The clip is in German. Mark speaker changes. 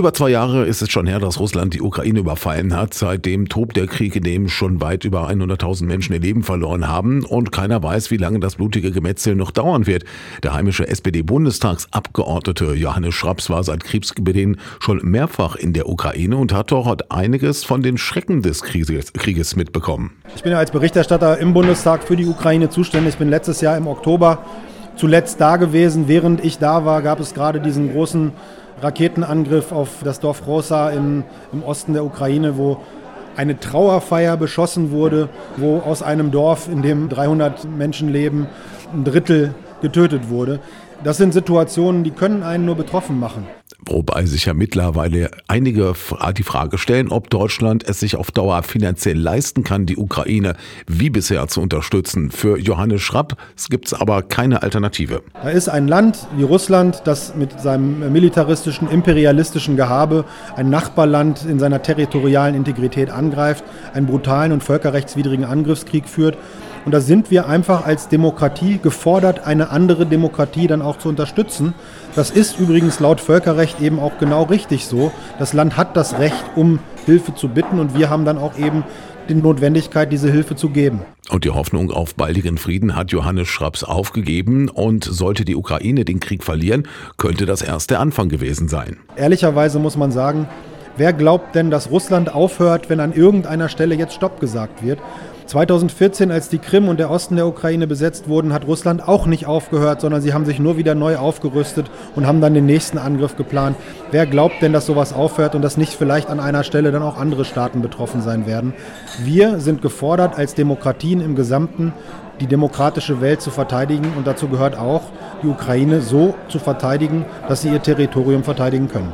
Speaker 1: Über zwei Jahre ist es schon her, dass Russland die Ukraine überfallen hat. Seitdem tobt der Krieg, in dem schon weit über 100.000 Menschen ihr Leben verloren haben. Und keiner weiß, wie lange das blutige Gemetzel noch dauern wird. Der heimische SPD-Bundestagsabgeordnete Johannes Schraps war seit Kriegsbeginn schon mehrfach in der Ukraine und hat dort einiges von den Schrecken des Krieges, Krieges mitbekommen.
Speaker 2: Ich bin ja als Berichterstatter im Bundestag für die Ukraine zuständig. Ich bin letztes Jahr im Oktober zuletzt da gewesen. Während ich da war, gab es gerade diesen großen Raketenangriff auf das Dorf Rosa in, im Osten der Ukraine, wo eine Trauerfeier beschossen wurde, wo aus einem Dorf, in dem 300 Menschen leben, ein Drittel getötet wurde. Das sind Situationen, die können einen nur betroffen machen.
Speaker 1: Wobei sich ja mittlerweile einige die Frage stellen, ob Deutschland es sich auf Dauer finanziell leisten kann, die Ukraine wie bisher zu unterstützen. Für Johannes Schrapp gibt es aber keine Alternative.
Speaker 2: Da ist ein Land wie Russland, das mit seinem militaristischen, imperialistischen Gehabe ein Nachbarland in seiner territorialen Integrität angreift, einen brutalen und völkerrechtswidrigen Angriffskrieg führt. Und da sind wir einfach als Demokratie gefordert, eine andere Demokratie dann auch zu unterstützen. Das ist übrigens laut Völkerrecht eben auch genau richtig so. Das Land hat das Recht, um Hilfe zu bitten und wir haben dann auch eben die Notwendigkeit, diese Hilfe zu geben.
Speaker 1: Und die Hoffnung auf baldigen Frieden hat Johannes Schraps aufgegeben. Und sollte die Ukraine den Krieg verlieren, könnte das erst der Anfang gewesen sein.
Speaker 2: Ehrlicherweise muss man sagen, wer glaubt denn, dass Russland aufhört, wenn an irgendeiner Stelle jetzt Stopp gesagt wird? 2014, als die Krim und der Osten der Ukraine besetzt wurden, hat Russland auch nicht aufgehört, sondern sie haben sich nur wieder neu aufgerüstet und haben dann den nächsten Angriff geplant. Wer glaubt denn, dass sowas aufhört und dass nicht vielleicht an einer Stelle dann auch andere Staaten betroffen sein werden? Wir sind gefordert, als Demokratien im Gesamten die demokratische Welt zu verteidigen und dazu gehört auch, die Ukraine so zu verteidigen, dass sie ihr Territorium verteidigen können.